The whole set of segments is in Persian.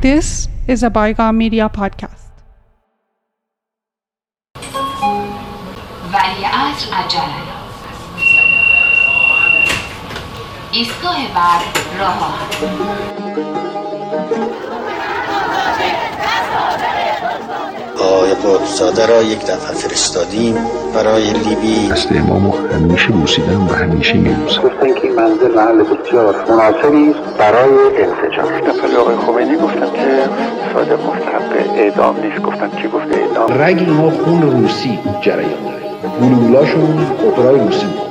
This is a Bygone Media podcast. ولی عصر عجله ایستگاه بعد راه آقای قطبزاده را یک دفعه فرستادیم برای لیبی. دست امامو همیشه بوسیدم و همیشه میبوسم گفتن که این منزل محل بسیار مناسبی برای انسجام. دفعه آقای خمینی گفتن که صادق مستحق اعدام نیست. گفتن کی گفته اعدام؟ رگ اینا خون روسی جریان داره. گلولاشون اپرای روسی بود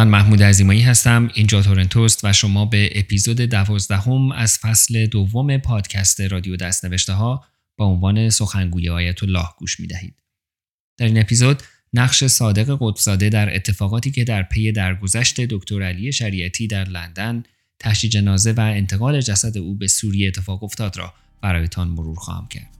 من محمود عزیمایی هستم اینجا تورنتوست و شما به اپیزود دوازدهم از فصل دوم پادکست رادیو دستنوشته ها با عنوان سخنگوی آیت الله گوش می دهید. در این اپیزود نقش صادق قطبزاده در اتفاقاتی که در پی درگذشت دکتر علی شریعتی در لندن تشییع جنازه و انتقال جسد او به سوریه اتفاق افتاد را برایتان مرور خواهم کرد.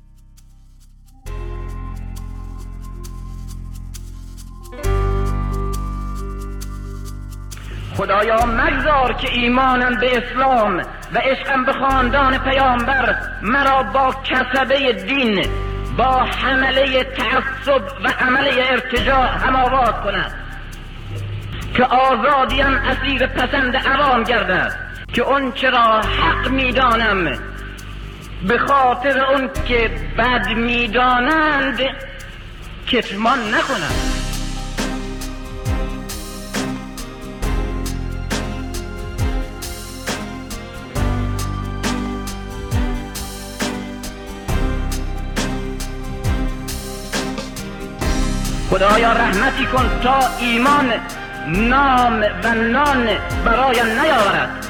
خدایا مگذار که ایمانم به اسلام و عشقم به خاندان پیامبر مرا با کسبه دین با حمله تعصب و عمله ارتجاع هماوات کند. که آزادیم اسیر پسند عوام گردد. که اون چرا حق می‌دانم. به خاطر اون که بد می‌دانند کتمان نکنم. خدایا رحمتی کن تا ایمان نام و نان برایم نیاورد.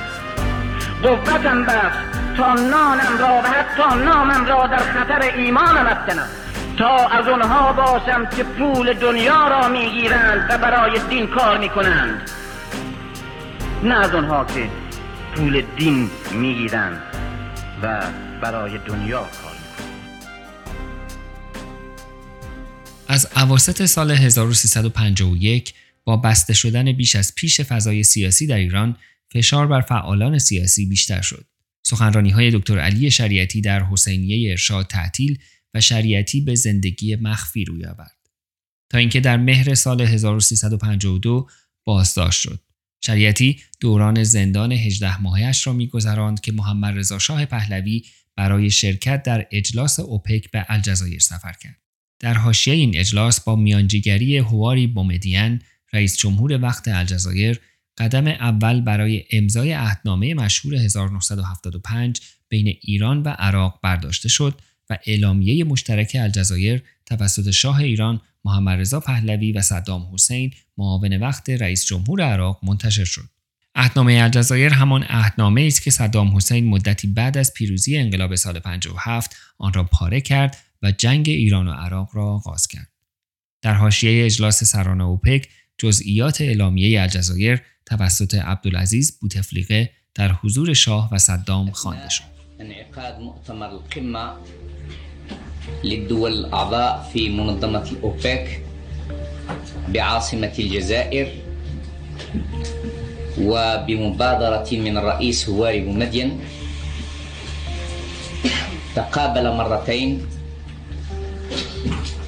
قوتم بخش تا نانم را و حتی نامم را در خطر ایمانم افکنم تا از اونها باشم که پول دنیا را می‌گیرند و برای دین کار می‌کنند. نه از اونها که پول دین می‌گیرند و برای دنیا کار از اواسط سال 1351 با بسته شدن بیش از پیش فضای سیاسی در ایران فشار بر فعالان سیاسی بیشتر شد. سخنرانی های دکتر علی شریعتی در حسینیه ارشاد تعطیل و شریعتی به زندگی مخفی روی آورد. تا اینکه در مهر سال 1352 بازداشت شد. شریعتی دوران زندان 18 ماهش را میگذراند که محمد رضا شاه پهلوی برای شرکت در اجلاس اوپک به الجزایر سفر کرد. در حاشیه این اجلاس با میانجیگری هواری بومدین رئیس جمهور وقت الجزایر قدم اول برای امضای عهدنامه مشهور 1975 بین ایران و عراق برداشته شد و اعلامیه مشترک الجزایر توسط شاه ایران محمد رضا پهلوی و صدام حسین معاون وقت رئیس جمهور عراق منتشر شد. عهدنامه الجزایر همان عهدنامه است که صدام حسین مدتی بعد از پیروزی انقلاب سال 57 آن را پاره کرد و جنگ ایران و عراق را آغاز کرد. در حاشیه اجلاس سران اوپک جزئیات اعلامیه الجزایر توسط عبدالعزیز بوتفلیقه در حضور شاه و صدام خوانده شد. انعقاد مؤتمر القمة للدول الأعضاء في منظمة الأوبك بعاصمة الجزائر وبمبادرة من الرئيس هواري بومدين تقابل مرتين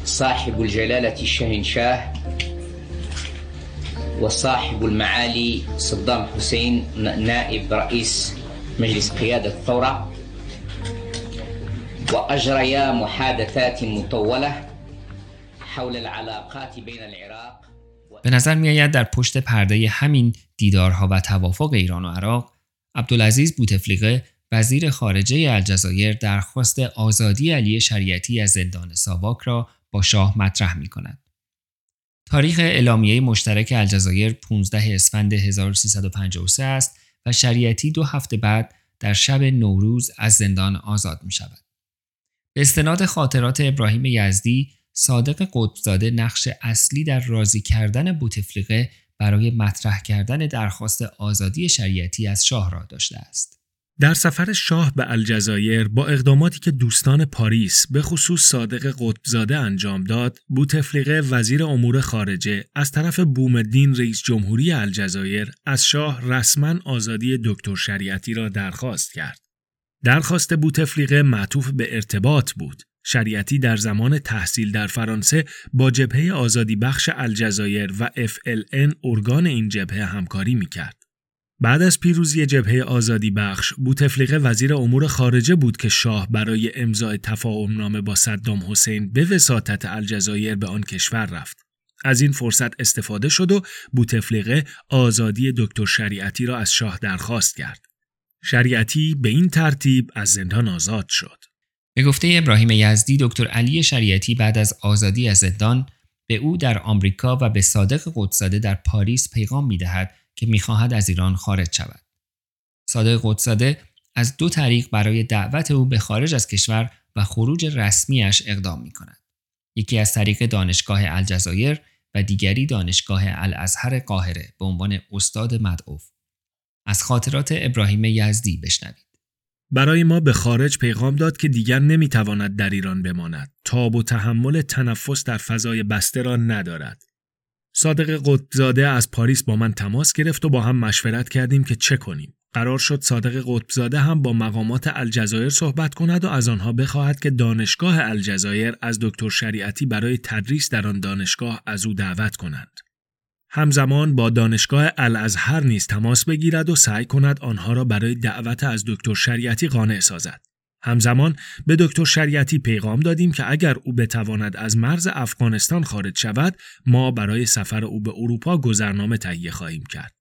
صاحب الجلالة الشاهنشاه وصاحب المعالي صدام حسين نائب رئيس مجلس قيادة الثورة. وأجريا محادثات مطولة حول العلاقات بين العراق به نظر می آید در پشت پرده همین دیدارها و توافق ایران و عراق عبدالعزیز بوتفلیقه وزیر خارجه الجزایر درخواست آزادی علی شریعتی از زندان ساواک را با شاه مطرح می کند. تاریخ اعلامیه مشترک الجزایر 15 اسفند 1353 است و شریعتی دو هفته بعد در شب نوروز از زندان آزاد می شود. به استناد خاطرات ابراهیم یزدی صادق قطبزاده نقش اصلی در راضی کردن بوتفلیقه برای مطرح کردن درخواست آزادی شریعتی از شاه را داشته است. در سفر شاه به الجزایر با اقداماتی که دوستان پاریس به خصوص صادق قطبزاده انجام داد، بوتفلیقه وزیر امور خارجه از طرف بومدین رئیس جمهوری الجزایر از شاه رسما آزادی دکتر شریعتی را درخواست کرد. درخواست بوتفلیقه معطوف به ارتباط بود. شریعتی در زمان تحصیل در فرانسه با جبهه آزادی بخش الجزایر و FLN ارگان این جبهه همکاری می کرد. بعد از پیروزی جبهه آزادی بخش، بوتفلیقه وزیر امور خارجه بود که شاه برای امضای تفاهم نامه با صدام حسین به وساطت الجزایر به آن کشور رفت. از این فرصت استفاده شد و بوتفلیقه آزادی دکتر شریعتی را از شاه درخواست کرد. شریعتی به این ترتیب از زندان آزاد شد. به گفته ابراهیم یزدی دکتر علی شریعتی بعد از آزادی از زندان به او در آمریکا و به صادق قدساده در پاریس پیغام می‌دهد که می‌خواهد از ایران خارج شود. صادق قدساده از دو طریق برای دعوت او به خارج از کشور و خروج رسمیش اقدام می کند. یکی از طریق دانشگاه الجزایر و دیگری دانشگاه الازهر قاهره به عنوان استاد مدعوف. از خاطرات ابراهیم یزدی بشنوید. برای ما به خارج پیغام داد که دیگر نمی‌تواند در ایران بماند. تاب و تحمل تنفس در فضای بسته را ندارد. صادق قطبزاده از پاریس با من تماس گرفت و با هم مشورت کردیم که چه کنیم. قرار شد صادق قطبزاده هم با مقامات الجزایر صحبت کند و از آنها بخواهد که دانشگاه الجزایر از دکتر شریعتی برای تدریس در آن دانشگاه از او دعوت کنند. همزمان با دانشگاه الازهر نیز تماس بگیرد و سعی کند آنها را برای دعوت از دکتر شریعتی قانع سازد. همزمان به دکتر شریعتی پیغام دادیم که اگر او بتواند از مرز افغانستان خارج شود ما برای سفر او به اروپا گذرنامه تهیه خواهیم کرد.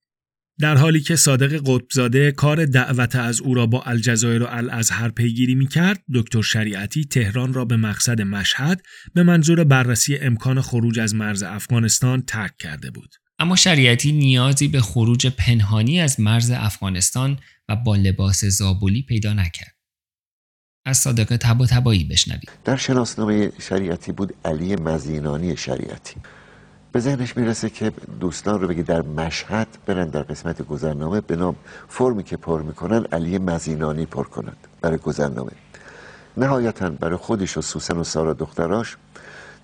در حالی که صادق قطبزاده کار دعوت از او را با الجزایر و الازهر پیگیری می کرد، دکتر شریعتی تهران را به مقصد مشهد به منظور بررسی امکان خروج از مرز افغانستان ترک کرده بود. اما شریعتی نیازی به خروج پنهانی از مرز افغانستان و با لباس زابولی پیدا نکرد. از صادق تبا تبایی بشنوید. در شناسنامه شریعتی بود علی مزینانی شریعتی. به ذهنش می‌رسه که دوستان رو بگی در مشهد برن در قسمت گذرنامه به نام فرمی که پر می‌کنن علی مزینانی پر کنند برای گذرنامه نهایتا برای خودش و سوسن و سارا دختراش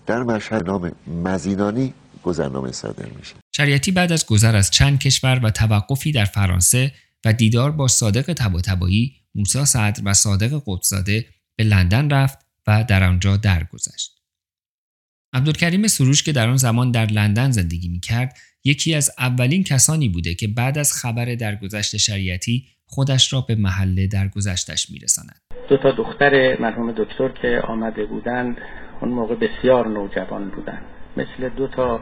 در مشهد نام مزینانی گذرنامه صادر میشه شریعتی بعد از گذر از چند کشور و توقفی در فرانسه و دیدار با صادق تباتبایی موسی صدر و صادق قدسزاده به لندن رفت و در آنجا درگذشت عبدالکریم سروش که در آن زمان در لندن زندگی می کرد یکی از اولین کسانی بوده که بعد از خبر درگذشت شریعتی خودش را به محله درگذشتش میرساند. دو تا دختر مرحوم دکتر که آمده بودند اون موقع بسیار نوجوان بودند مثل دو تا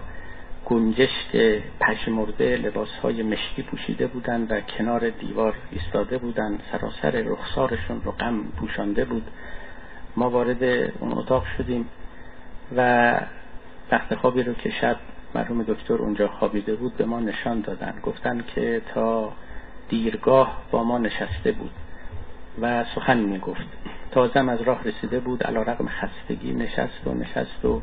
گنجشک پشمرده لباس های مشکی پوشیده بودند و کنار دیوار ایستاده بودند. سراسر رخسارشون رو غم پوشانده بود. ما وارد اون اتاق شدیم و تخت خوابی رو که شب مرحوم دکتر اونجا خوابیده بود به ما نشان دادن. گفتن که تا دیرگاه با ما نشسته بود و سخن می گفت تازم از راه رسیده بود. علا رقم خستگی نشست و نشست و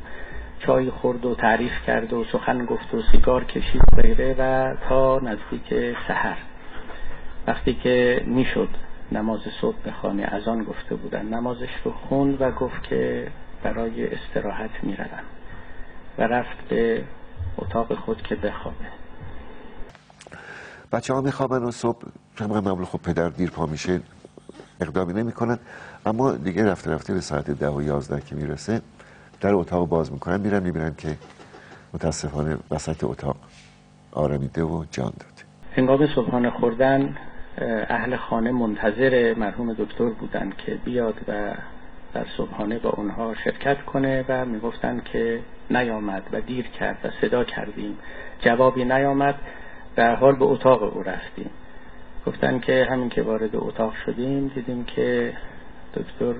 چای خورد و تعریف کرد و سخن گفت و سیگار کشید و غیره و تا نزدیک سحر. وقتی که می‌شد نماز صبح به خانه از آن گفته بودن نمازش رو خوند و گفت که برای استراحت می‌روم و رفت به اتاق خود که بخوابه. بچه ها میخوابن و صبح طبق معمول خب پدر دیر پا میشه اقدامی نمی‌کنن اما دیگه رفته رفته به ساعت ده و یازده که می‌رسه در اتاق باز می‌کنن میرن می‌بینن که متاسفانه وسط اتاق آرمیده و جان داده هنگام صبحانه خوردن اهل خانه منتظر مرحوم دکتر بودن که بیاد و در صبحانه با اونها شرکت کنه و می‌گفتن که نیامد و دیر کرد و صدا کردیم. جوابی نیامد در حال به اتاق او رفتیم. گفتن که همین که وارد اتاق شدیم دیدیم که دکتر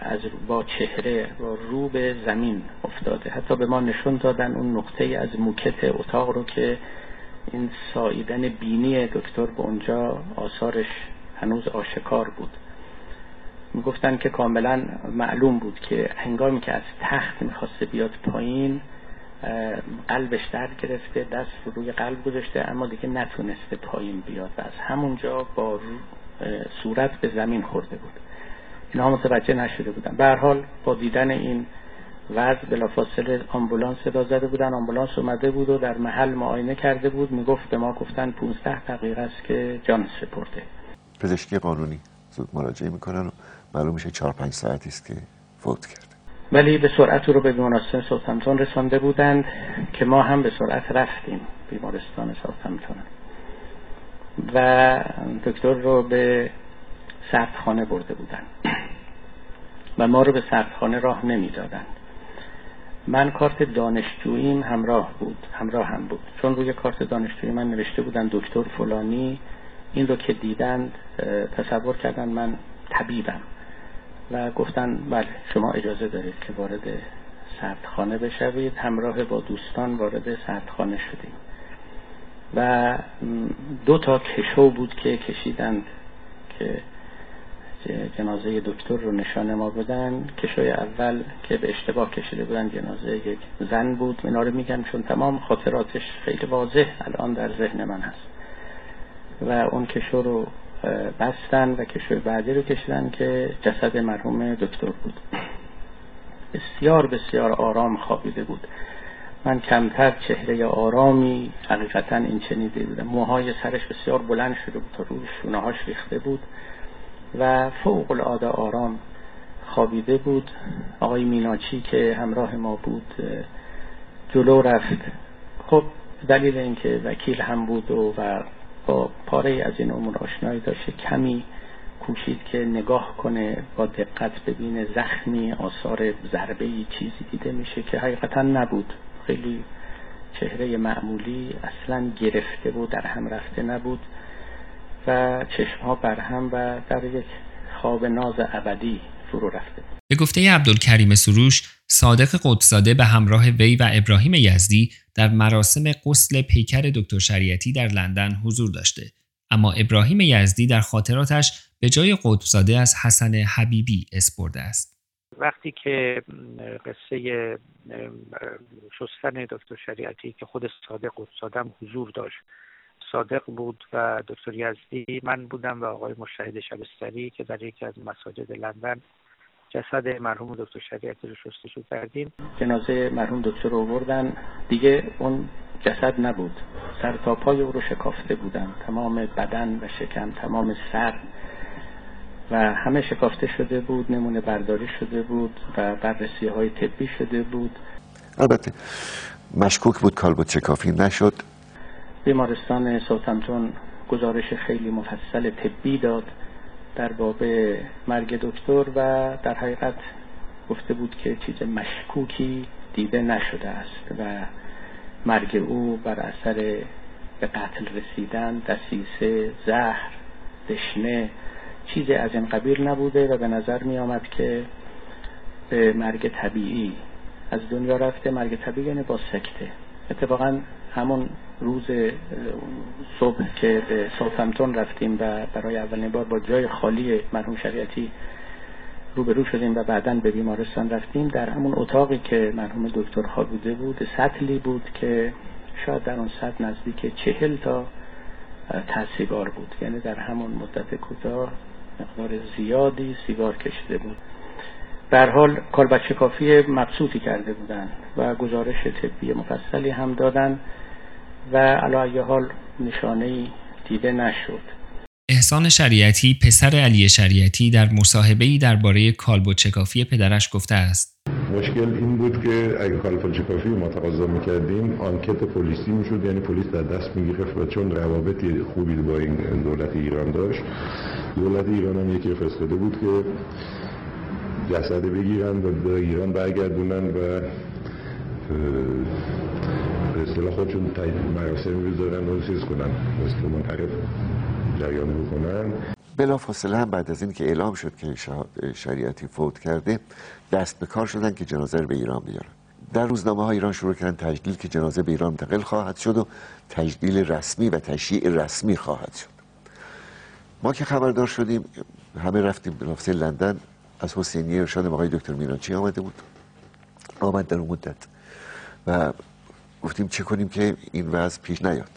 از با چهره با رو به زمین افتاده. حتی به ما نشون دادن اون نقطه از موکت اتاق رو که این ساییدن بینی دکتر به اونجا آثارش هنوز آشکار بود. می‌گفتن که کاملا معلوم بود که هنگامی که از تخت می‌خواسته بیاد پایین قلبش درد گرفته دست روی قلب گذاشته اما دیگه نتونسته پایین بیاد و از همونجا با صورت به زمین خورده بود. اینها متوجه نشده بودن. به حال با دیدن این وضع بلافاصله آمبولانس صدا زده بودن. آمبولانس اومده بود و در محل معاینه کرده بود. می‌گفت به ما گفتن 15 دقیقه است که جان سپرده. پزشکی قانونی زود مراجعه می‌کنن و معلوم میشه 4 5 ساعتی است که فوت کرد ولی به سرعت رو به بیمارستان ساوثهمپتون رسانده بودند که ما هم به سرعت رفتیم بیمارستان ساوثهمپتون. و دکتر رو به سردخانه برده بودن و ما رو به سردخانه راه نمی‌دادند. من کارت دانشجوییم همراه بود همراه هم بود. چون روی کارت دانشجویی من نوشته بودن دکتر فلانی این رو که دیدند تصور کردن من طبیبم. و گفتن بله شما اجازه دارید که وارد سردخانه بشوید همراه با دوستان وارد سردخانه شدیم. و دو تا کشو بود که کشیدند که جنازه دکتر رو نشانه ما بدن. کشوی اول که به اشتباه کشیده بودن جنازه یک زن بود. اینا رو میگن چون تمام خاطراتش خیلی واضح الان در ذهن من هست. و اون کشو رو بستن و کشوی بعدی رو کشیدن که جسد مرحوم دکتر بود. بسیار بسیار آرام خوابیده بود. من کمتر چهره آرامی حقیقتا این چنیده بودم. موهای سرش بسیار بلند شده بود تا روی شونه هاش ریخته بود. و فوق العاده آرام خوابیده بود. آقای میناچی که همراه ما بود جلو رفت. خب دلیل اینکه وکیل هم بود و, و با پاره از این امور آشنایی داشته کمی کوشید که نگاه کنه با دقت ببینه زخمی آثار ضربه چیزی دیده میشه که حقیقتا نبود. خیلی چهره معمولی اصلا گرفته بود در هم رفته نبود. و چشمها بر هم و در یک خواب ناز ابدی فرو رفته. به گفته عبدالکریم سروش صادق قدسزاده به همراه وی و ابراهیم یزدی در مراسم قسل پیکر دکتر شریعتی در لندن حضور داشته. اما ابراهیم یزدی در خاطراتش به جای قطبزاده از حسن حبیبی اسپرده است. وقتی که قصه شستن دکتر شریعتی که خود صادق قطبزاده حضور داشت صادق بود و دکتر یزدی من بودم و آقای مشاهد شبستری که در یکی از مساجد لندن جسد مرحوم دکتر شریعتی رو شستشو کردیم. جنازه مرحوم دکتر رو بردن دیگه اون جسد نبود. سر تا پای او رو شکافته بودن. تمام بدن و شکم تمام سر. و همه شکافته شده بود نمونه برداری شده بود و بررسی های طبی شده بود. البته مشکوک بود کالبوت شکافی نشد. بیمارستان سوتمتون گزارش خیلی مفصل طبی داد در باب مرگ دکتر و در حقیقت گفته بود که چیز مشکوکی دیده نشده است و مرگ او بر اثر به قتل رسیدن دسیسه زهر دشنه چیزی از این قبیل نبوده و به نظر می آمد که به مرگ طبیعی از دنیا رفته. مرگ طبیعی یعنی با سکته. اتفاقا همون روز صبح که به ساوثهمپتون رفتیم و برای اولین بار با جای خالی مرحوم شریعتی روبرو شدیم و بعدا به بیمارستان رفتیم. در همون اتاقی که مرحوم دکتر بوده بود سطلی بود که شاید در اون سطل نزدیک چهل تا تسیگار بود. یعنی در همون مدت کوتاه مقدار زیادی سیگار کشیده بود. در حال کالبچه کافی مبسوطی کرده بودند و گزارش طبی مفصلی هم دادن. و علا حال نشانه دیده نشد. احسان شریعتی پسر علی شریعتی در مصاحبه‌ای درباره کالبوچکافی پدرش گفته است. مشکل این بود که اگه کالبوچکافی ما تقاضا می‌کردیم آنکت پلیسی می‌شد یعنی پلیس در دست می‌گرفت و چون روابطی خوبی با این دولت ایران داشت دولت ایران هم یکی فرستاده بود که جسد بگیرن و به ایران برگردونن و به اصطلاح خودشون مراسمی بذارن و چیز کنن مثل منطقه جریان بکنن بلا فاصله هم بعد از این که اعلام شد که شریعتی فوت کرده دست به کار شدن که جنازه رو به ایران بیارن. در روزنامه ها ایران شروع کردن تجدیل که جنازه به ایران منتقل خواهد شد و تجدیل رسمی و تشییع رسمی خواهد شد. ما که خبردار شدیم همه رفتیم به لندن. از حسینی ارشاد آقای دکتر میناچی آمده بود. آمد در اون مدت. و گفتیم چه کنیم که این وضع پیش نیاد.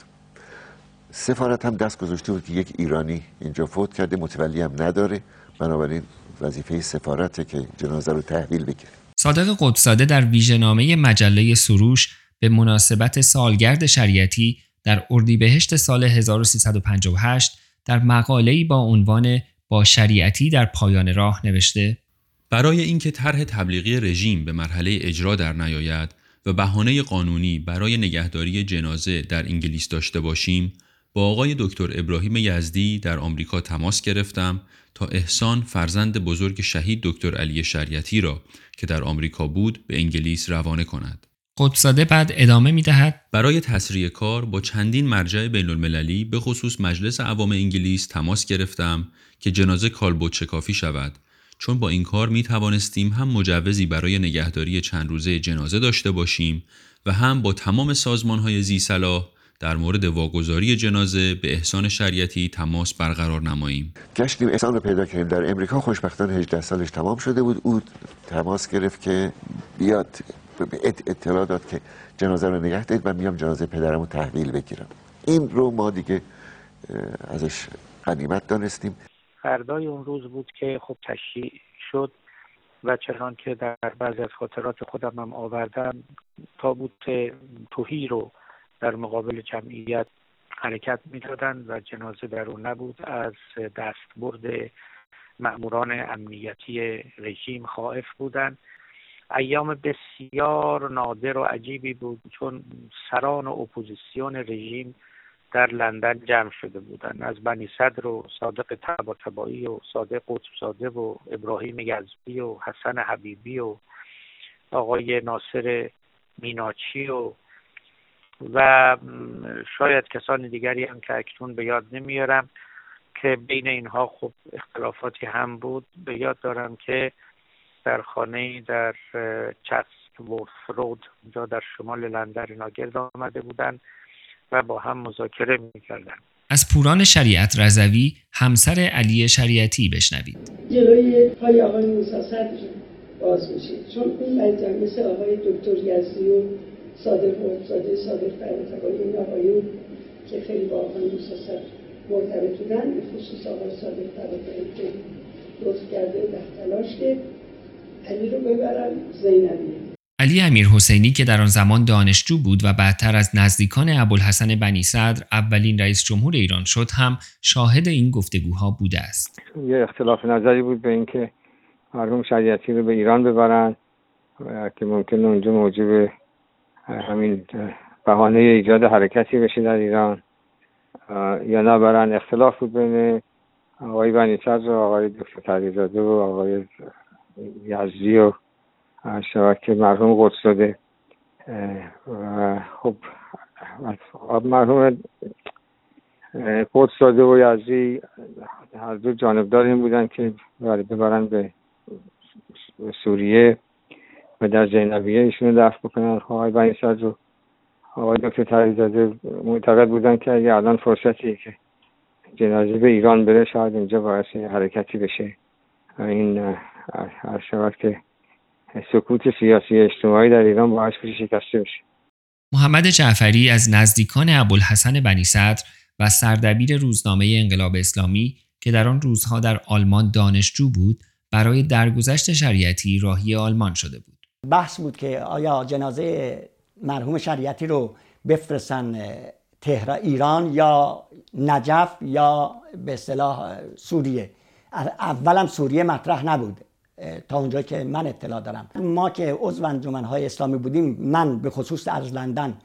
سفارت هم دست گذاشته بود که یک ایرانی اینجا فوت کرده متولی هم نداره. بنابراین وظیفه سفارته که جنازه رو تحویل بگیره. صادق قدساده در ویژهنامه مجله سروش به مناسبت سالگرد شریعتی در اردیبهشت سال 1358 در مقاله‌ای با عنوان با شریعتی در پایان راه نوشته برای اینکه طرح تبلیغی رژیم به مرحله اجرا در نیاید و بهانه قانونی برای نگهداری جنازه در انگلیس داشته باشیم با آقای دکتر ابراهیم یزدی در آمریکا تماس گرفتم تا احسان فرزند بزرگ شهید دکتر علی شریعتی را که در آمریکا بود به انگلیس روانه کند. قدساده بعد ادامه می دهد برای تسریع کار با چندین مرجع بین المللی به خصوص مجلس عوام انگلیس تماس گرفتم که جنازه کالبوت شکافی شود چون با این کار می توانستیم هم مجوزی برای نگهداری چند روزه جنازه داشته باشیم و هم با تمام سازمان های زی صلاح در مورد واگذاری جنازه به احسان شریعتی تماس برقرار نماییم. گشتیم احسان رو پیدا کردیم. در امریکا خوشبختانه 18 سالش تمام شده بود. او تماس گرفت که بیاد اطلاع داد که جنازه رو نگه دارید. و میام جنازه پدرم رو تحویل بگیرم. این رو ما دیگه ازش غنیمت دانستیم. فردای اون روز بود که خب تشییع شد و چنان که در بعضی از خاطرات خودم هم آوردم تابوت توهی رو در مقابل جمعیت حرکت می‌دادند و جنازه در اون نبود. از دستبرد مأموران امنیتی رژیم خائف بودند ایام بسیار نادر و عجیبی بود چون سران و اپوزیسیون رژیم در لندن جمع شده بودند از بنی صدر و صادق تبا تبایی و صادق قطب ساده و ابراهیم یزدی و حسن حبیبی و آقای ناصر میناچی و و شاید کسان دیگری هم که اکنون به یاد نمیارم که بین اینها خب اختلافاتی هم بود. به یاد دارم که در خانه در چست وورف رود اونجا در شمال لندن اینا گرد آمده بودن. و با هم مذاکره می‌کردن از پوران شریعت رضوی همسر علی شریعتی بشنوید. جلوی پای آقای موسی باز میشه چون اون مجمع مثل آقای دکتر یزدی و صادق مرتضاده صادق فرمتقایی این آقایون که خیلی با آقای موسی مرتبط بودن به خصوص آقای صادق فرمتقایی که لطف کرده در تلاش که علی رو ببرن زینبیه علی امیر حسینی که در آن زمان دانشجو بود و بعدتر از نزدیکان ابوالحسن بنی صدر اولین رئیس جمهور ایران شد هم شاهد این گفتگوها بوده است. یه اختلاف نظری بود به اینکه مرحوم شریعتی رو به ایران ببرن و که ممکن اونجا موجب همین بهانه ایجاد حرکتی بشه در ایران یا نبرن اختلاف بود بین آقای بنی صدر و آقای دکتر تریزاده و آقای یزدی و شود که مرحوم قدس داده و خب مرحوم قدس داده و یزدی هر دو جانبدار این بودن که ببرن به سوریه و در زینبیه ایشون دفت بکنن. آقای بنی صدر و آقای دکتر تریزاده معتقد بودن که اگه الان فرصتیه که جنازه به ایران بره شاید اینجا باعث حرکتی بشه. این هر شود که سکوت سیاسی اجتماعی در ایران باعث بشه شکسته بشه. محمد جعفری از نزدیکان ابوالحسن بنی صدر و سردبیر روزنامه انقلاب اسلامی که در آن روزها در آلمان دانشجو بود برای درگذشت شریعتی راهی آلمان شده بود. بحث بود که آیا جنازه مرحوم شریعتی رو بفرستن تهران ایران یا نجف یا به اصطلاح سوریه. اولا سوریه مطرح نبود. تا اونجا که من اطلاع دارم. ما که عضو های اسلامی بودیم من به خصوص از لندن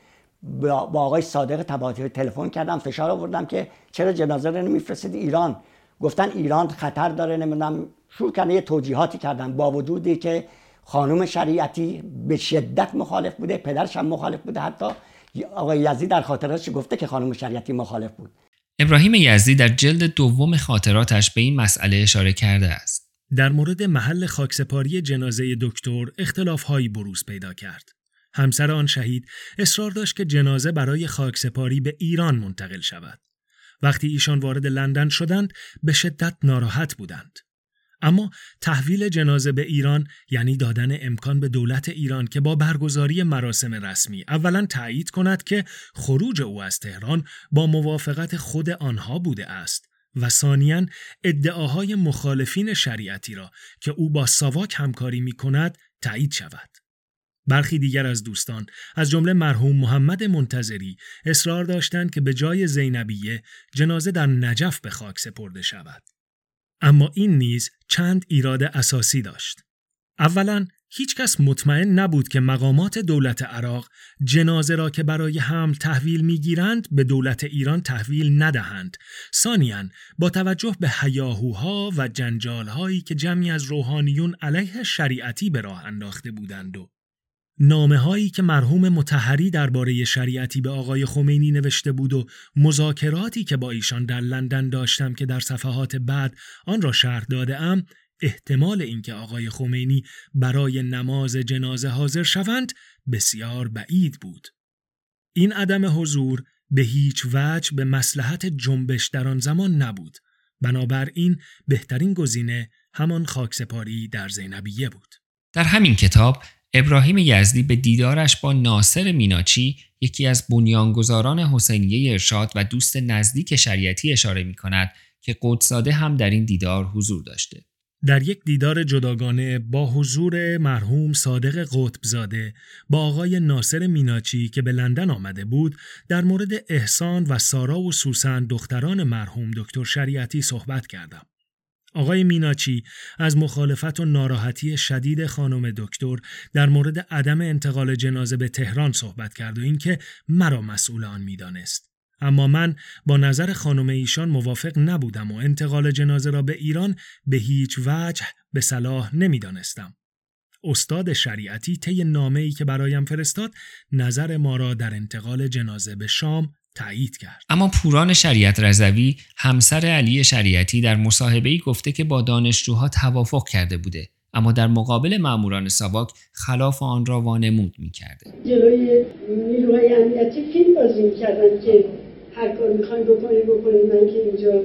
با آقای صادق تباطی تلفن کردم فشار آوردم که چرا جنازه رو نمیفرستید ایران؟ گفتن ایران خطر داره نمی‌دونم. شروع کردن یه توجیهاتی کردن با وجودی که خانم شریعتی به شدت مخالف بوده پدرش هم مخالف بوده حتی. آقای یزدی در خاطراتش گفته که خانم شریعتی مخالف بود. ابراهیم یزدی در جلد دوم خاطراتش به این مسئله اشاره کرده است. در مورد محل خاکسپاری جنازه دکتر اختلافهایی بروز پیدا کرد. همسر آن شهید اصرار داشت که جنازه برای خاکسپاری به ایران منتقل شود. وقتی ایشان وارد لندن شدند به شدت ناراحت بودند. اما تحویل جنازه به ایران یعنی دادن امکان به دولت ایران که با برگزاری مراسم رسمی اولا تایید کند که خروج او از تهران با موافقت خود آنها بوده است. و ثانیا ادعاهای مخالفین شریعتی را که او با ساواک همکاری می کند تایید شود. برخی دیگر از دوستان از جمله مرحوم محمد منتظری اصرار داشتند که به جای زینبیه جنازه در نجف به خاک سپرده شود. اما این نیز چند ایراد اساسی داشت. اولا هیچ کس مطمئن نبود که مقامات دولت عراق جنازه را که برای هم تحویل می‌گیرند به دولت ایران تحویل ندهند. ثانیا با توجه به هیاهوها و جنجالهایی که جمعی از روحانیون علیه شریعتی به راه انداخته بودند و نامه هایی که مرحوم متحری درباره شریعتی به آقای خمینی نوشته بود و مذاکراتی که با ایشان در لندن داشتم که در صفحات بعد آن را شرح داده ام احتمال اینکه آقای خمینی برای نماز جنازه حاضر شوند بسیار بعید بود. این عدم حضور به هیچ وجه به مسلحت جنبش در آن زمان نبود. بنابراین بهترین گزینه همان خاکسپاری در زینبیه بود. در همین کتاب ابراهیم یزدی به دیدارش با ناصر میناچی یکی از بنیانگذاران حسینیه ارشاد و دوست نزدیک شریعتی اشاره می کند که قدساده هم در این دیدار حضور داشته. در یک دیدار جداگانه با حضور مرحوم صادق قطبزاده با آقای ناصر میناچی که به لندن آمده بود در مورد احسان و سارا و سوسن دختران مرحوم دکتر شریعتی صحبت کردم. آقای میناچی از مخالفت و ناراحتی شدید خانم دکتر در مورد عدم انتقال جنازه به تهران صحبت کرد و اینکه مرا مسئول آن می‌دانست. اما من با نظر خانم ایشان موافق نبودم و انتقال جنازه را به ایران به هیچ وجه به صلاح نمی‌دانستم. استاد شریعتی طی نامه‌ای که برایم فرستاد نظر ما را در انتقال جنازه به شام تایید کرد. اما پوران شریعت رضوی همسر علی شریعتی در ای گفته که با دانشجوها توافق کرده بوده اما در مقابل ماموران ساواک خلاف آن را وانمود می‌کرده. جلوی نیروهای امنیتی فیلم بازی کردن که هر کار می‌خواین بکنید بکنید من که اینجا.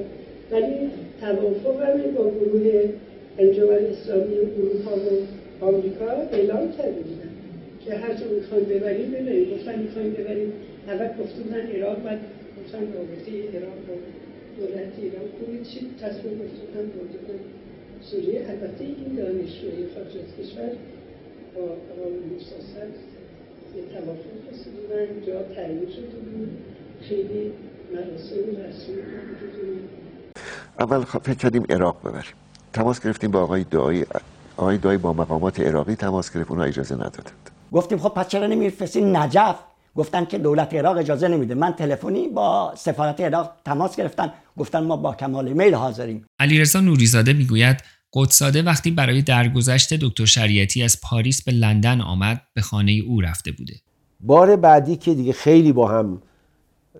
ولی توافق با گروه انجمن اسلامی اروپا و آمریکا اعلام کرده بودن که هر جا می‌خواین ببرید ببرید گفتن می‌خواین ببرید اول گفته بودن عراق بعد گفتن رابطه عراق با دولت ایران کنید چی؟ تصمیم گفته بودن بردن سوریه. البته این دانشجوی خارج از کشور با آقای موسی یه توافق رسیدن جا تعیین شده بود خیلی اول فکر کردیم عراق ببریم. تماس گرفتیم با آقای دایی آقای دایی با مقامات عراقی تماس گرفت اونها اجازه ندادند. گفتیم خب پس چرا نمیرفرستین نجف؟ گفتن که دولت عراق اجازه نمیده. من تلفنی با سفارت عراق تماس گرفتن گفتن ما با کمال میل حاضریم. علیرضا نوریزاده می‌گوید قدساده وقتی برای درگذشت دکتر شریعتی از پاریس به لندن آمد به خانه او رفته بوده. بار بعدی که دیگه خیلی با هم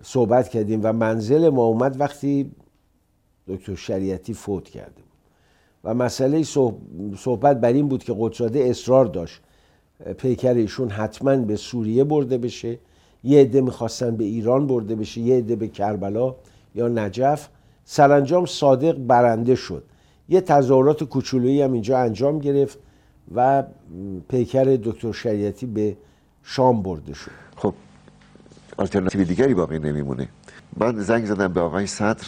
صحبت کردیم و منزل ما اومد وقتی دکتر شریعتی فوت کرده بود. و مسئله صحبت بر این بود که قدساده اصرار داشت. پیکر ایشون حتما به سوریه برده بشه یه عده می‌خواستن به ایران برده بشه یه عده به کربلا یا نجف. سرانجام صادق برنده شد. یه تظاهرات کوچولویی هم اینجا انجام گرفت و پیکر دکتر شریعتی به شام برده شد. خب آلترناتیو دیگری باقی نمیمونه. من زنگ زدم به آقای صدر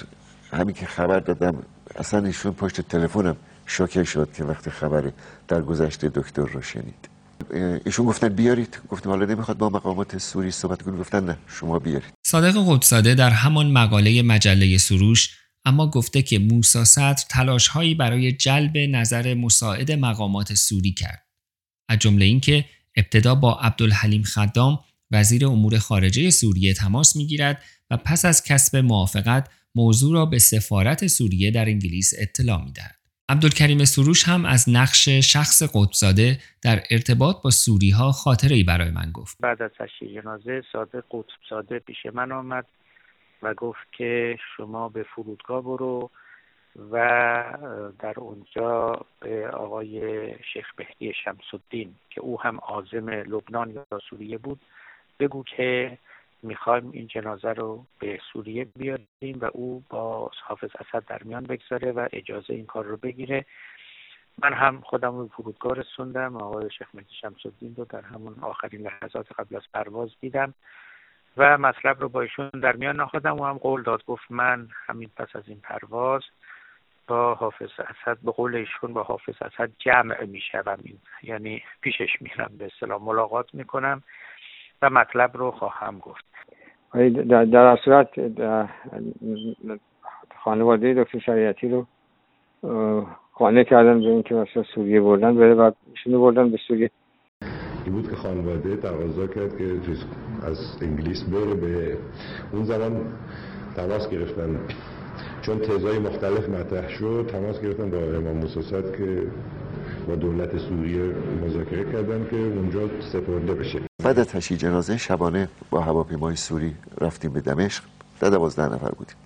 همین که خبر دادم اصلا ایشون پشت تلفنم شوکه شد که وقتی خبر در گذشته دکتر رو شنید. ایشون گفتن بیارید. گفتم حالا نمی‌خواد با مقامات سوری صحبت کنید گفتن نه شما بیارید. صادق قدساده در همان مقاله مجله سروش اما گفته که موسا صدر تلاش هایی برای جلب نظر مساعد مقامات سوری کرد. از جمله اینکه ابتدا با عبدالحلیم خدام وزیر امور خارجه سوریه تماس می‌گیرد و پس از کسب موافقت موضوع را به سفارت سوریه در انگلیس اطلاع می‌دهد. عبدالکریم سروش هم از نقش شخص قطبزاده در ارتباط با سوری ها خاطره ای برای من گفت. بعد از تشییع جنازه صادق قطبزاده پیش من آمد و گفت که شما به فرودگاه برو و در اونجا به آقای شیخ بهدی شمس الدین که او هم عازم لبنان یا سوریه بود بگو که می‌خوایم این جنازه رو به سوریه بیاریم و او با حافظ اسد در میان بگذاره و اجازه این کار رو بگیره. من هم خودم رو فرودگاه رسوندم. آقای شیخ مهدی شمس الدین رو در همون آخرین لحظات قبل از پرواز دیدم و مطلب رو با ایشون در میان نهادم. و هم قول داد گفت من همین پس از این پرواز با حافظ اسد به قول ایشون با حافظ اسد جمع می‌شوم. یعنی پیشش میرم. به اصطلاح ملاقات می‌کنم. و مطلب رو خواهم گفت. در, در صورت خانواده دکتر شریعتی رو قانع کردن به اینکه مثلا سوریه بردن بره و ایشونو بردن به سوریه. این بود که خانواده تقاضا کرد که از انگلیس بره به اون زمان تماس گرفتن. چون تزای مختلف مطرح شد تماس گرفتن با امام موسی که با دولت سوریه مذاکره کردن که اونجا سپرده بشه. بعد از تشییع جنازه شبانه با هواپیمای سوری رفتیم به دمشق در دوازده نفر بودیم.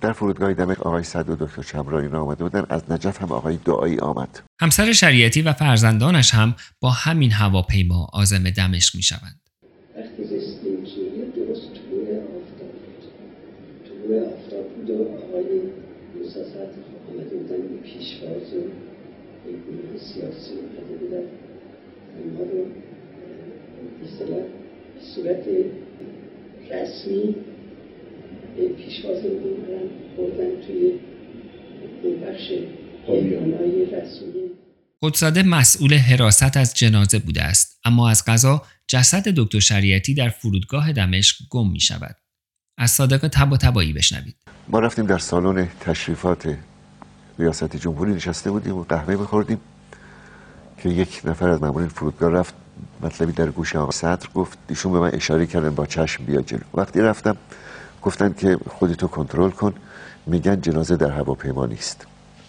در فرودگاه دمشق آقای صد و دکتر چمرانی آمده بودن. از نجف هم آقای دعایی آمد. همسر شریعتی و فرزندانش هم با همین هواپیما آزم دمشق می شوند وقتی رسیدیم سوریه درست طلوع آفتاب بود طلوع آفتاب بود و آقای موسی آمده بودن به پیشواز و یک گروه سیاسی آمده بودن ما رو به صورت رسمی پیشواز بودن بردن توی بخش رسمی. قدساده مسئول حراست از جنازه بوده است اما از قضا جسد دکتر شریعتی در فرودگاه دمشق گم می شود از صادق تب و تبایی بشنوید. ما رفتیم در سالن تشریفات ریاست جمهوری نشسته بودیم و قهوه بخوردیم که یک نفر از مامورین فرودگاه رفت. مطلبی در گوش آقا صدر گفت ایشون به من اشاره کردن با چشم بیا جلو. وقتی رفتم گفتن که خودتو کنترل کن میگن جنازه در هواپیما نیست.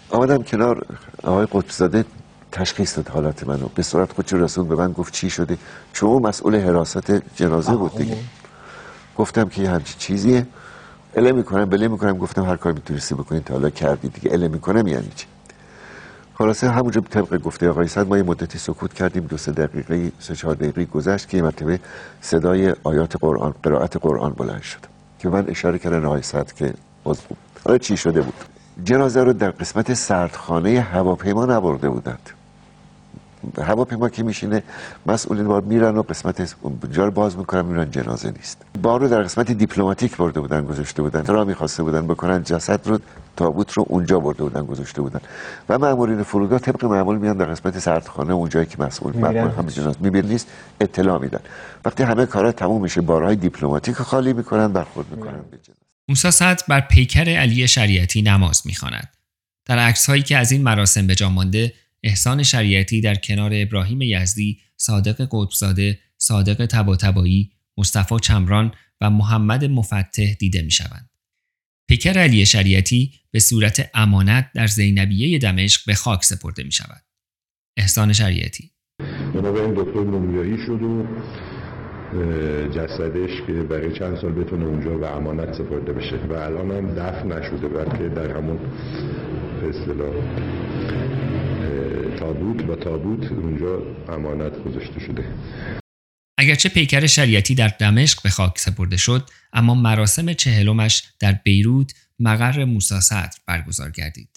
آمدم کنار آقای قطبزاده تشخیص داد حالت منو. به صورت خودشو رسون به من گفت چی شده؟ چون مسئول حراست جنازه بود دیگه. گفتم که یه همچی چیزیه. اله می‌کنم بله می‌کنم. گفتم هر کار می‌تونستی بکنید تا حالا کردی دیگه. اله می‌کنم یعنی چی؟ خلاصه همونجا طبق گفته آقای صد ما یه مدتی سکوت کردیم دو سه دقیقه سه چهار دقیقه گذشت که مرتبه صدای آیات قرآن قرائت قرآن بلند شد. که من اشاره کردن آقای صد که بود حالا چی شده بود؟ جنازه رو در قسمت سردخانه هواپیما نبرده بودند. هواپیما که میشینه مسئولین بار میرن و قسمت جا رو باز می‌کنن میرن جنازه نیست. بار رو در قسمت دیپلماتیک برده بودن گذاشته بودن. را می‌خواسته بودن بکنن جسد رو تابوت رو اونجا برده بودن گذاشته بودن. و مامورین فرودگاه طبق معمول میان در قسمت سردخانه اونجایی که مسئول مقبول هم جنازه میبین نیست اطلاع میدن. وقتی همه کارا تموم میشه بارهای دیپلماتیک خالی می‌کنن برخورد می‌کنن به جنازه موسی صد بر پیکر علی شریعتی نماز می‌خواند. در عکس هایی که از این مراسم به جا مانده احسان شریعتی در کنار ابراهیم یزدی، صادق قطبزاده، صادق تباتبایی، مصطفی چمران و محمد مفتح دیده می شوند. پیکر علی شریعتی به صورت امانت در زینبیه دمشق به خاک سپرده می شود. احسان شریعتی به این دکتر مومیایی شد و جسدش که برای چند سال بتونه اونجا به امانت سپرده بشه و الان هم دفن نشده بلکه در همون اصطلاح تابوت و تابوت اونجا امانت گذاشته شده. اگرچه پیکر شریعتی در دمشق به خاک سپرده شد اما مراسم چهلمش در بیروت مقر موسی صدر برگزار گردید.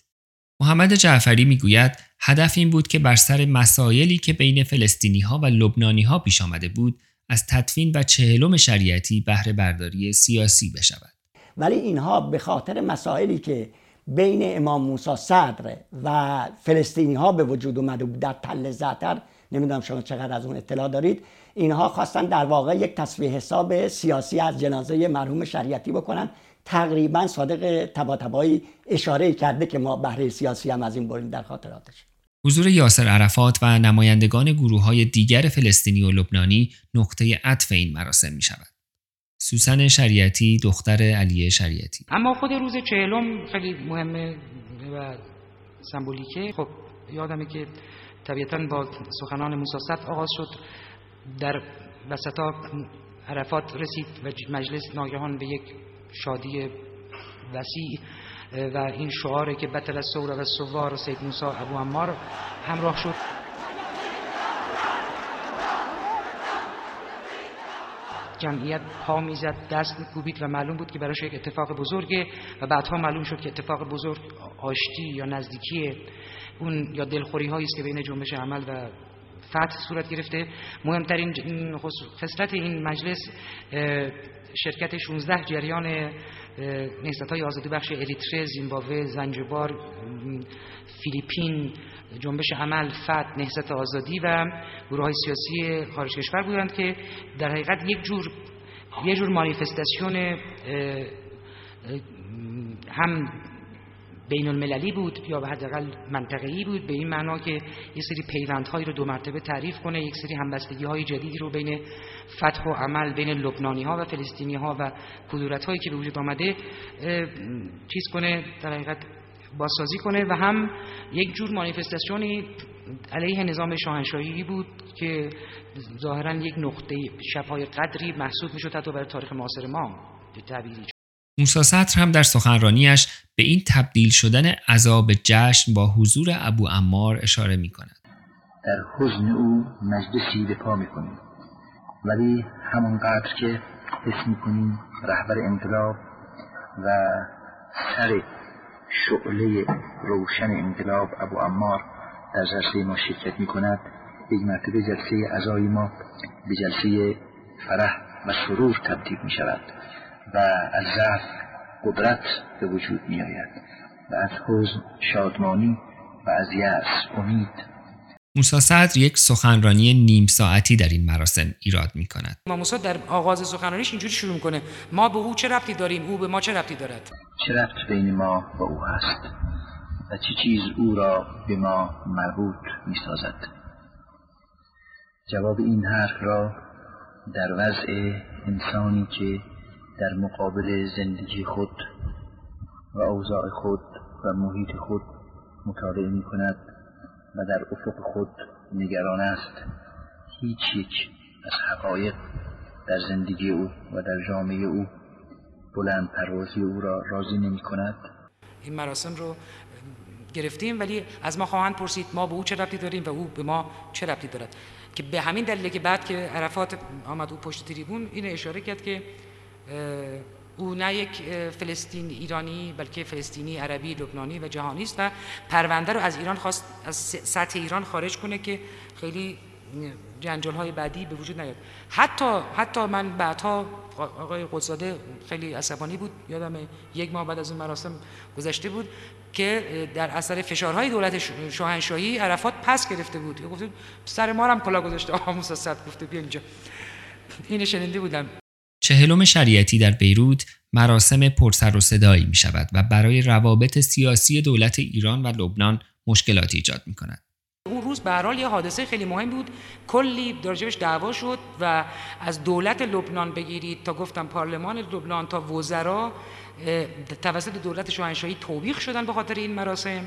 محمد جعفری می‌گوید هدف این بود که بر سر مسائلی که بین فلسطینی ها و لبنانی ها پیش آمده بود از تدفین و چهلم شریعتی بهره برداری سیاسی بشود. ولی اینها به خاطر مسائلی که بین امام موسی صدر و فلسطینی ها به وجود اومده بود در تل زعتر نمی‌دونم شما چقدر از اون اطلاع دارید. اینها خواستن در واقع یک تصویه حساب سیاسی از جنازه مرحوم شریعتی بکنن. تقریبا صادق تباتبایی اشاره کرده که ما بهره سیاسی هم از این بریم در خاطراتش. حضور یاسر عرفات و نمایندگان گروه های دیگر فلسطینی و لبنانی نقطه عطف این مراسم می شود. سوسن شریعتی دختر علی شریعتی. اما خود روز چهلم خیلی مهمه و سمبولیکه. خب یادمه که طبیعتا با سخنان موساست آغاز شد. در وسطا عرفات رسید و مجلس ناگهان به یک شادی وسیع و این شعاره که بطل سور و سوار سید موسا ابو عمار همراه شد. جمعیت پا می‌زد دست میکوبید و معلوم بود که براش یک اتفاق بزرگه و بعدها معلوم شد که اتفاق بزرگ آشتی یا نزدیکی اون یا دلخوری هایی است که بین جنبش عمل و فتح صورت گرفته. مهمترین خصلت این مجلس شرکت 16 جریان نهضت های آزادی بخش اریتره زیمبابوه زنجبار فیلیپین جنبش عمل فت نهضت آزادی و گروه های سیاسی خارج کشور بودند که در حقیقت یک جور یه جور مانیفستاسیون هم بین المللی بود یا به حداقل منطقه‌ای بود به این معنا که یک سری پیوندهایی رو دو مرتبه تعریف کنه یک سری همبستگی های جدیدی رو بین فتح و عمل بین لبنانی ها و فلسطینی ها و کدورت هایی که به وجود آمده چیز کنه در حقیقت بازسازی کنه و هم یک جور مانیفستاسیونی علیه نظام شاهنشاهی بود که ظاهرا یک نقطه شبهای قدری محسوب می‌شد حتی برای تاریخ معاصر ما به تعبیری موسا سطر هم در سخنرانیش به این تبدیل شدن عذاب جشن با حضور ابو امار اشاره می کند. در حزن او مجلسی به پا می کنیم ولی همانقدر که حس می کنیم رهبر انقلاب و سر شعله روشن انقلاب ابو امار در جلسه ما شرکت می کند یک مرتبه جلسه ازای ما به جلسه فرح و سرور تبدیل می شود و از ضعف قدرت به وجود می آید و از حزن شادمانی و از یأس امید موسا صدر یک سخنرانی نیم ساعتی در این مراسم ایراد می کند. ما موسا در آغاز سخنرانیش اینجوری شروع کنه ما به او چه ربطی داریم؟ او به ما چه ربطی دارد؟ چه ربط بین ما و او هست؟ و چه چیز او را به ما مربوط می سازد جواب این حرف را در وضع انسانی که در مقابل زندگی خود و اوضاع خود و محیط خود مطالعه می کند و در افق خود نگران است. هیچ یک از حقایق در زندگی او و در جامعه او بلند پروازی او را راضی نمی کند. این مراسم رو گرفتیم ولی از ما خواهند پرسید ما به او چه ربطی داریم و او به ما چه ربطی دارد. که به همین دلیل که بعد که عرفات آمد او پشت تریبون این اشاره کرد که او نه یک فلسطین ایرانی بلکه فلسطینی عربی لبنانی و جهانی است و پرونده رو از ایران خواست از سطح ایران خارج کنه که خیلی جنجال های بعدی به وجود نیاد. حتی حتی من بعدها آقای قدساده خیلی عصبانی بود یادم یک ماه بعد از اون مراسم گذشته بود که در اثر فشارهای دولت شاهنشاهی عرفات پس گرفته بود. گفته سر ما هم کلا گذاشته. آقا موسی صد گفته بیا اینجا. اینو شنیده بودم. چهلم شریعتی در بیروت مراسم پرسر و صدایی می شود و برای روابط سیاسی دولت ایران و لبنان مشکلاتی ایجاد می کند. اون روز به حال یه حادثه خیلی مهم بود کلی درجبش دعوا شد و از دولت لبنان بگیرید تا گفتم پارلمان لبنان تا وزرا توسط دولت شاهنشاهی توبیخ شدن به خاطر این مراسم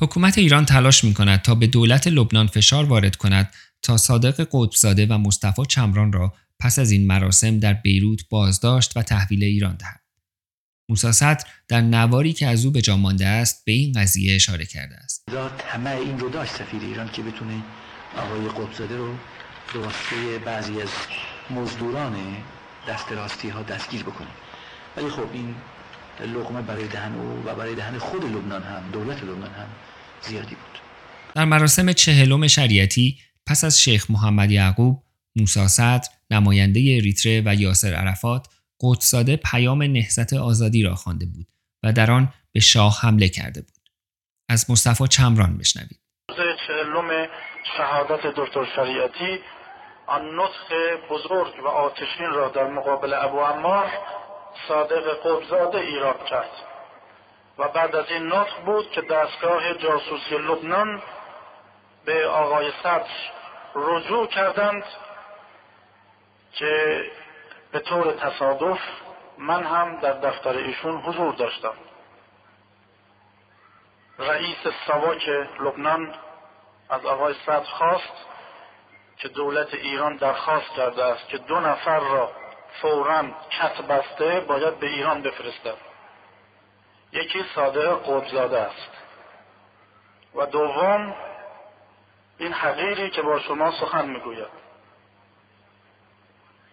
حکومت ایران تلاش می کند تا به دولت لبنان فشار وارد کند تا صادق قطبزاده و مصطفی چمران را پس از این مراسم در بیروت بازداشت و تحویل ایران دهد. موسی صدر در نواری که از او به جا مانده است به این قضیه اشاره کرده است. همه این رو داشت سفیر ایران که بتونه آقای قطبزاده رو به واسطه بعضی از مزدوران دست راستی ها دستگیر بکنه. ولی خب این لقمه برای دهن او و برای دهن خود لبنان هم دولت لبنان هم زیادی بود. در مراسم چهلم شریعتی پس از شیخ محمد یعقوب موسی صدر نماینده اریتره و یاسر عرفات قدساده پیام نهضت آزادی را خوانده بود و در آن به شاه حمله کرده بود. از مصطفی چمران بشنوید. چهلم شهادت دکتر شریعتی آن نطق بزرگ و آتشین را در مقابل ابو عمار صادق قبزاده ایراد کرد و بعد از این نطق بود که دستگاه جاسوسی لبنان به آقای صدر رجوع کردند که به طور تصادف من هم در دفتر ایشون حضور داشتم. رئیس سواک لبنان از آقای صدر خواست که دولت ایران درخواست کرده است که دو نفر را فورا کت بسته باید به ایران بفرستد. یکی صادق قطبزاده است. و دوم این حقیری که با شما سخن می‌گوید.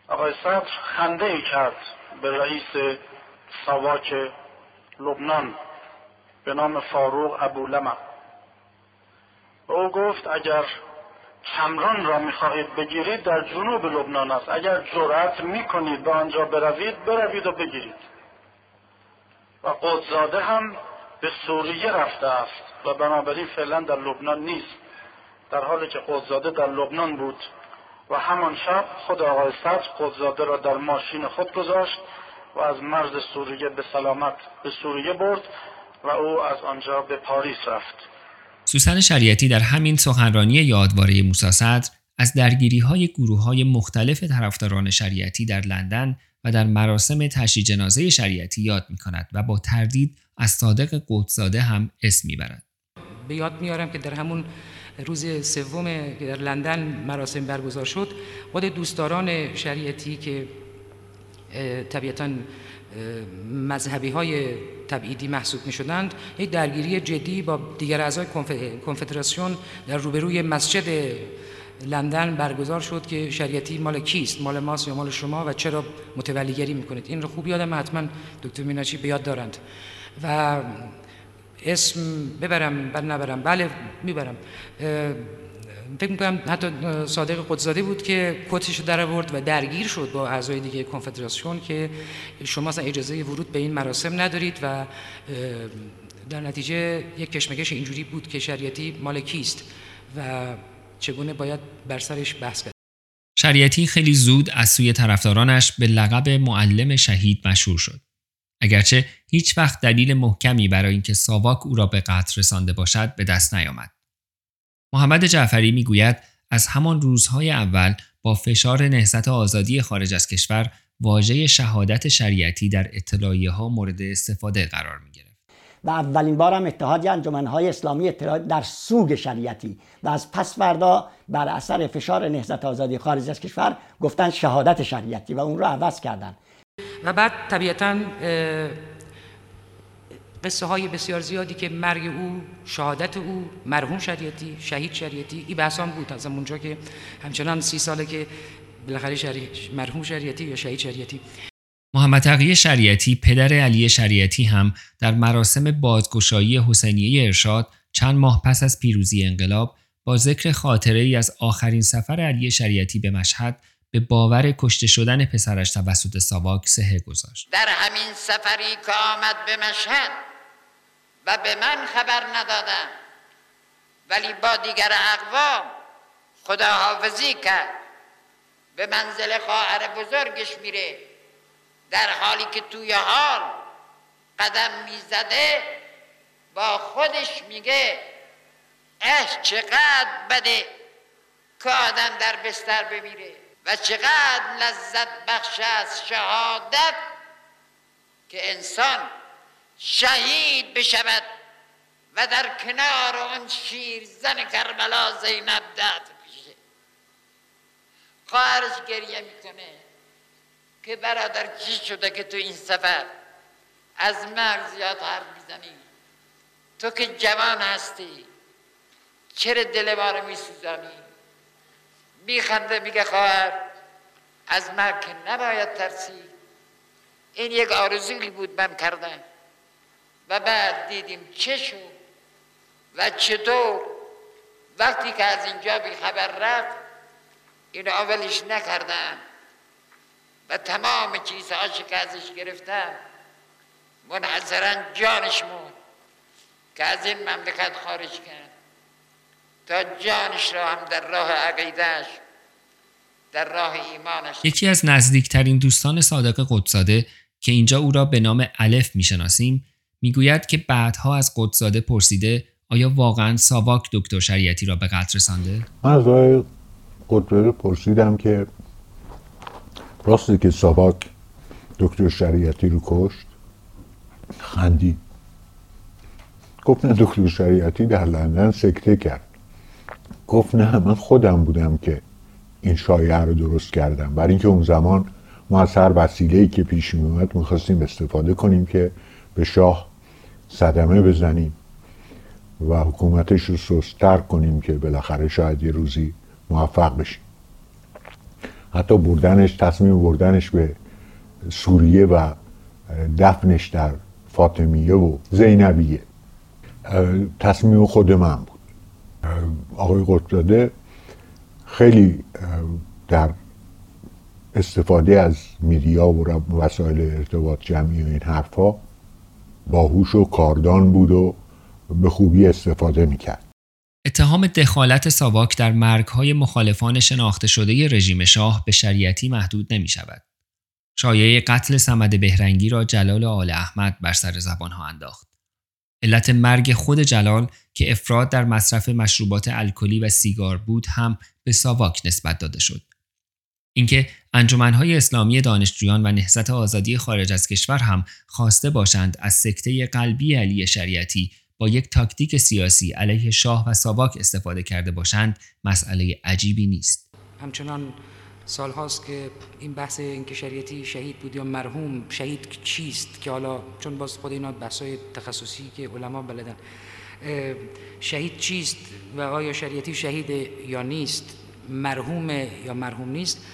آقای صدر خنده ای کرد به رئیس ساواک لبنان به نام فاروق ابولمه و او گفت اگر کمران را می‌خواهید بگیرید در جنوب لبنان است. اگر جرأت می‌کنید به آنجا بروید بروید و بگیرید. و قدزاده هم به سوریه رفته است و بنابراین فعلا در لبنان نیست. در حالی که قدزاده در لبنان بود و همان شب خود آقای صدر قدزاده را در ماشین خود گذاشت و از مرز سوریه به سلامت به سوریه برد و او از آنجا به پاریس رفت سوسن شریعتی در همین سخنرانی یادواره موسی صدر از درگیری های گروه های مختلف طرفداران شریعتی در لندن و در مراسم تشییع جنازه شریعتی یاد می کند و با تردید از صادق قدساده هم اسم می‌برد. به یاد میارم که در همون روز سوم که در لندن مراسم برگزار شد. خود دوستداران شریعتی که طبیعتا مذهبی های تبعیدی محسوب می شدند یک درگیری جدی با دیگر اعضای کنفدراسیون در روبروی مسجد لندن برگزار شد که شریعتی مال کیست؟ مال ماست یا مال شما و چرا متولیگری می‌کنید؟ این رو خوب یادم حتما دکتر میناچی به دارند. و اسم ببرم بر نبرم. بله می‌برم. فکر می‌کنم حتی صادق قدزاده بود که کتش در آورد و درگیر شد با اعضای دیگه کنفدراسیون که شما اصلا اجازه ورود به این مراسم ندارید و در نتیجه یک کشمکش اینجوری بود که شریعتی مال کیست و چگونه باید بر سرش بحث کرد. شریعتی خیلی زود از سوی طرفدارانش به لقب معلم شهید مشهور شد. اگرچه هیچ وقت دلیل محکمی برای اینکه ساواک او را به قتل رسانده باشد به دست نیامد محمد جعفری می‌گوید از همان روزهای اول با فشار نهضت آزادی خارج از کشور واژه شهادت شریعتی در اطلاعیه ها مورد استفاده قرار می گرفت. و اولین بار هم اتحاد انجمنهای اسلامی اتحاد در سوگ شریعتی و از پس فردا بر اثر فشار نهضت آزادی خارج از کشور گفتن شهادت شریعتی و اون رو عوض کردن و بعد طبیعتا قصه های بسیار زیادی که مرگ او شهادت او مرحوم شریعتی شهید شریعتی این بحثان بود از اونجا که همچنان سی ساله که بالاخره شری... مرحوم شریعتی یا شهید شریعتی. محمد تقی شریعتی پدر علی شریعتی هم در مراسم بازگشایی حسینیه ارشاد چند ماه پس از پیروزی انقلاب با ذکر خاطره ای از آخرین سفر علی شریعتی به مشهد به باور کشته شدن پسرش توسط ساواک سهه گذاشت. در همین سفری که آمد به مشهد و به من خبر ندادم ولی با دیگر اقوام خداحافظی کرد. به منزل خواهر بزرگش میره در حالی که توی حال قدم می‌زده با خودش میگه اش چقدر بده که آدم در بستر بمیره. و چقدر لذت بخش از شهادت که انسان شهید بشود و در کنار اون شیر زن کربلا زینب دست بشه خواهرش گریه می‌کنه که برادر چی شده که تو این سفر؟ از مرگ زیاد حرف می‌زنی. تو که جوان هستی چرا دل ما رو میسوزانی؟ میخنده میگه خواهر از مرگ نباید ترسی این یک آرزوی بود من کردم. و بعد دیدیم چه شد و چطور. وقتی که از اینجا بی خبر رفت این اولش نکردم. و تمام چیزهاش که ازش گرفتم منحصرا جانش مون که از این مملکت خارج کرد. تا جانش را هم در راه عقیدهش در راه ایمانش. یکی از نزدیکترین دوستان صادق قدساده که اینجا او را به نام الف می‌شناسیم می‌گوید که بعدها از قدساده پرسیده آیا واقعا ساواک دکتر شریعتی را به قتل رسانده؟ من از آقای قدساده پرسیدم که راسته که ساواک دکتر شریعتی رو کشت خندی گفت نه دکتر شریعتی در لندن سکته کرد. گفت نه من خودم بودم که این شایعه رو درست کردم. برای اینکه اون زمان ما از هر وسیله‌ای که پیش می اومد می‌خواستیم استفاده کنیم که به شاه صدمه بزنیم و حکومتش رو سستر کنیم که بالاخره شاید یه روزی موفق بشیم. حتی بردنش تصمیم بردنش به سوریه و دفنش در فاطمیه و زینبیه. تصمیم خود من بود. آقای قطبزاده خیلی در استفاده از میدیا و وسایل ارتباط جمعی و این حرفها باهوش و کاردان بود و به خوبی استفاده می‌کرد اتهام دخالت ساواک در مرگهای مخالفان شناخته شده رژیم شاه به شریعتی محدود نمی شود. شایعه قتل سمد بهرنگی را جلال آل احمد بر سر زبانها انداخت. علت مرگ خود جلال که افراد در مصرف مشروبات الکلی و سیگار بود هم به ساواک نسبت داده شد. اینکه انجمنهای اسلامی دانشجویان و نهضت آزادی خارج از کشور هم خواسته باشند از سکته قلبی علی شریعتی با یک تاکتیک سیاسی علیه شاه و ساواک استفاده کرده باشند مسئله عجیبی نیست. همچنان سال هاست که این بحث اینکه شریعتی شهید بود یا مرحوم شهید چیست که حالا چون باز خود اینا های تخصصی که علما بلدن شهید چیست و آیا شریعتی شهید یا نیست مرحوم یا مرحوم نیست؟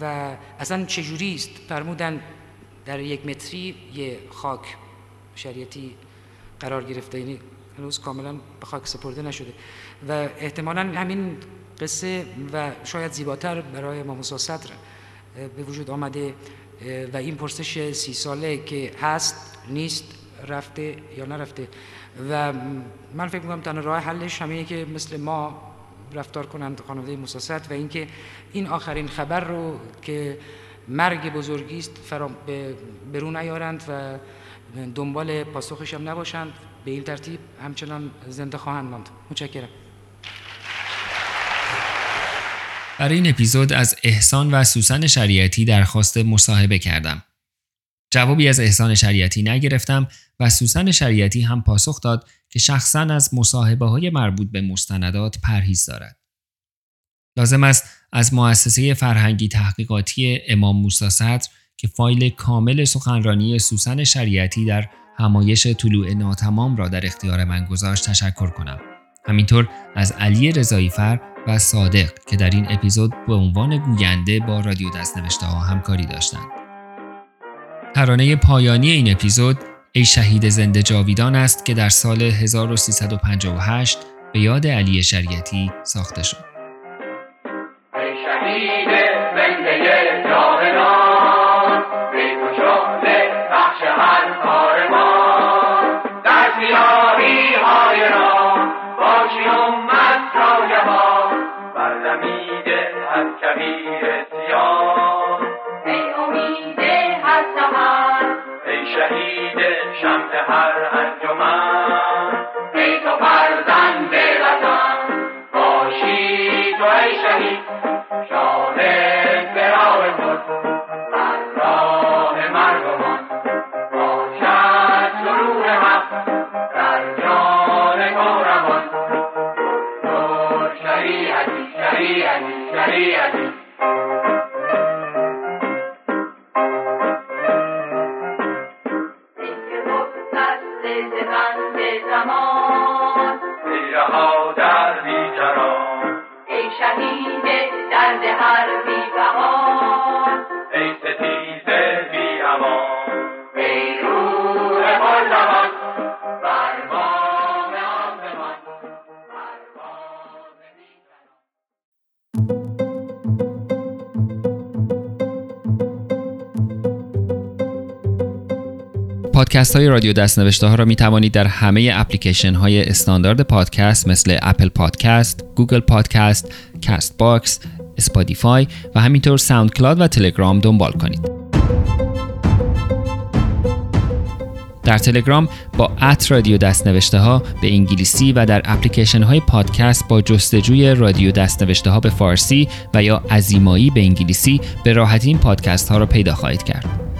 و اصلا چجوری است؟ فرمودن در یک متری یه خاک شریعتی قرار گرفته یعنی هنوز کاملا به خاک سپرده نشده. و احتمالا همین قصه و شاید زیباتر برای ما صدر به وجود آمده و این پرسش سی ساله که هست نیست رفته یا نرفته. و من فکر می‌کنم تنها راه حلش همینه که مثل ما رفتار کنند خانواده موسی و اینکه این آخرین خبر رو که مرگ بزرگی است به برون نیارند و دنبال پاسخش هم نباشند. به این ترتیب همچنان زنده خواهند ماند. متشکرم. برای این اپیزود از احسان و سوسن شریعتی درخواست مصاحبه کردم. جوابی از احسان شریعتی نگرفتم و سوسن شریعتی هم پاسخ داد که شخصا از مصاحبه های مربوط به مستندات پرهیز دارد. لازم است از مؤسسه فرهنگی تحقیقاتی امام موسی صدر که فایل کامل سخنرانی سوسن شریعتی در همایش طلوع ناتمام را در اختیار من گذاشت تشکر کنم. همینطور از علی رضاییفر و صادق که در این اپیزود به عنوان گوینده با رادیو دستنوشته ها همکاری داشتند. ترانه پایانی این اپیزود ای شهید زنده جاویدان است که در سال 1358 به یاد علی شریعتی ساخته شد. شهید شمع هر انجمن. ای تو فرزند وطن باشی تو ای شهید شاهد به راه خود بر راه مردمان باشد سرور حق در جان تو روان نور شریعتی شریعتی شریعتی. پادکست های رادیو دستنوشته ها را می توانید در همه اپلیکیشن های استاندارد پادکست مثل Apple Podcast، Google Podcast، Castbox، Spotify و همینطور SoundCloud و تلگرام دنبال کنید. در تلگرام با at رادیو دستنوشته ها به انگلیسی و در اپلیکیشن های پادکست با جستجوی رادیو دستنوشته ها به فارسی و یا ازیمایی به انگلیسی به راحتی این پادکست ها را پیدا خواهید کرد.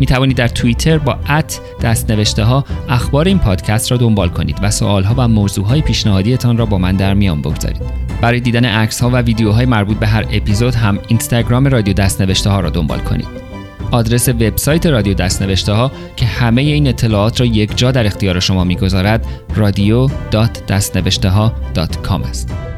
می توانید در توییتر با ات دستنوشته ها اخبار این پادکست را دنبال کنید و سوال ها و موضوع های پیشنهادیتان را با من در میان بگذارید برای دیدن عکس ها و ویدیوهای مربوط به هر اپیزود هم اینستاگرام رادیو دستنوشته ها را دنبال کنید. آدرس وبسایت رادیو دستنوشته ها که همه این اطلاعات را یک جا در اختیار شما می‌گذارد رادیو.دستنوشته است.